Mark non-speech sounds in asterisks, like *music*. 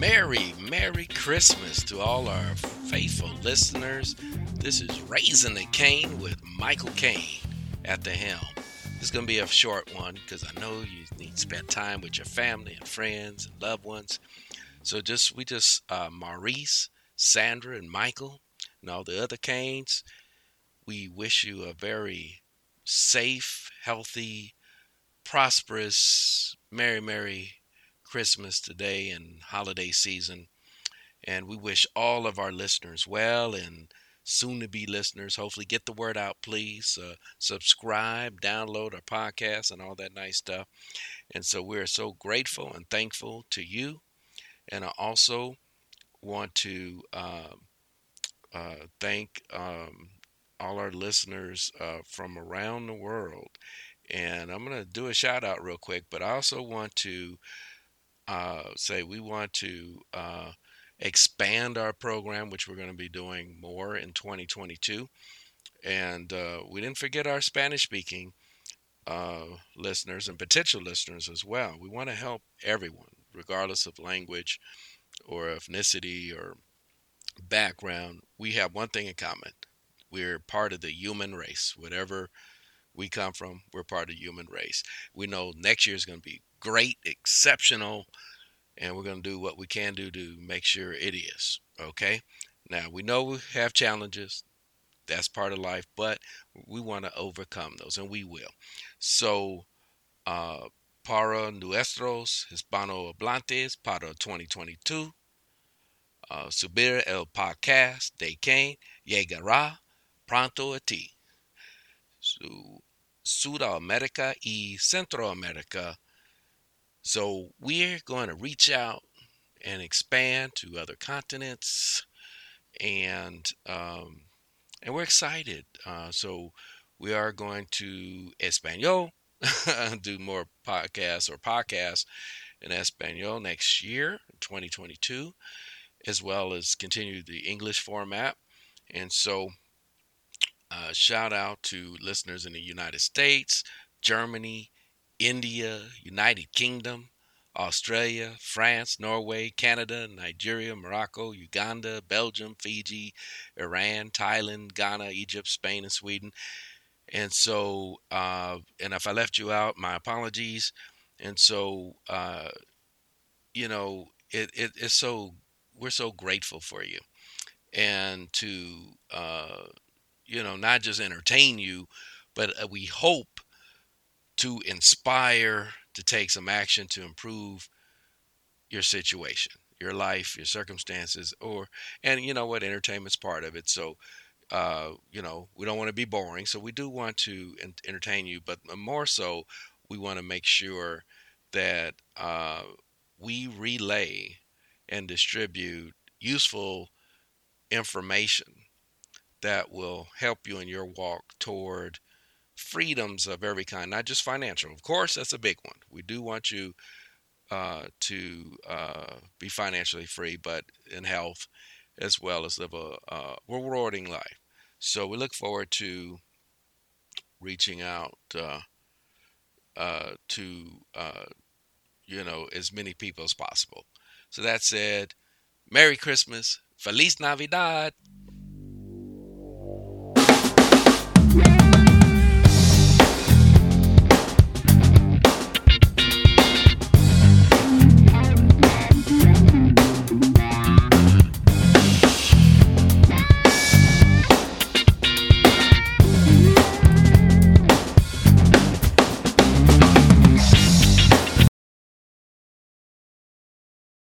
Merry, Merry Christmas to all our faithful listeners. This is Raising the Cane with Michael Kane at the helm. This is going to be a short one because I know you need to spend time with your family and friends and loved ones. So just we just uh, Maurice, Sandra, and Michael, and all the other Canes. We wish you a very safe, healthy, prosperous, merry, merry Christmas today and holiday season. And we wish all of our listeners well and soon to be listeners. Hopefully, get the word out, please. Uh, subscribe, download our podcast, and all that nice stuff. And so, we're so grateful and thankful to you. And I also want to uh, uh, thank um, all our listeners uh, from around the world. And I'm going to do a shout out real quick, but I also want to uh, say we want to uh, expand our program, which we're going to be doing more in 2022. And uh, we didn't forget our Spanish speaking uh, listeners and potential listeners as well. We want to help everyone, regardless of language or ethnicity or background. We have one thing in common we're part of the human race. Whatever we come from, we're part of the human race. We know next year is going to be great, exceptional, and we're going to do what we can do to make sure it is. Okay? Now, we know we have challenges. That's part of life, but we want to overcome those, and we will. So, uh, para nuestros hispanohablantes para 2022, uh, subir el podcast de Kane llegará pronto a ti. Su, Sudamérica y Centroamérica so we're going to reach out and expand to other continents, and um, and we're excited. Uh, so we are going to Espanol, *laughs* do more podcasts or podcasts in Espanol next year, 2022, as well as continue the English format. And so, uh, shout out to listeners in the United States, Germany, India, United Kingdom, Australia, France, Norway, Canada, Nigeria, Morocco, Uganda, Belgium, Fiji, Iran, Thailand, Ghana, Egypt, Spain, and Sweden. And so, uh, and if I left you out, my apologies. And so, uh, you know, it, it, it's so, we're so grateful for you. And to, uh, you know, not just entertain you, but uh, we hope to inspire to take some action to improve your situation, your life, your circumstances, or and you know what, entertainment's part of it. So, uh, you know, we don't want to be boring, so we do want to entertain you, but more so, we want to make sure that uh, we relay and distribute useful information that will help you in your walk toward freedoms of every kind, not just financial. Of course, that's a big one. We do want you uh, to uh, be financially free, but in health as well as live a uh, rewarding life. So we look forward to reaching out uh, uh, to uh, you know as many people as possible. So that said, Merry Christmas, Feliz Navidad.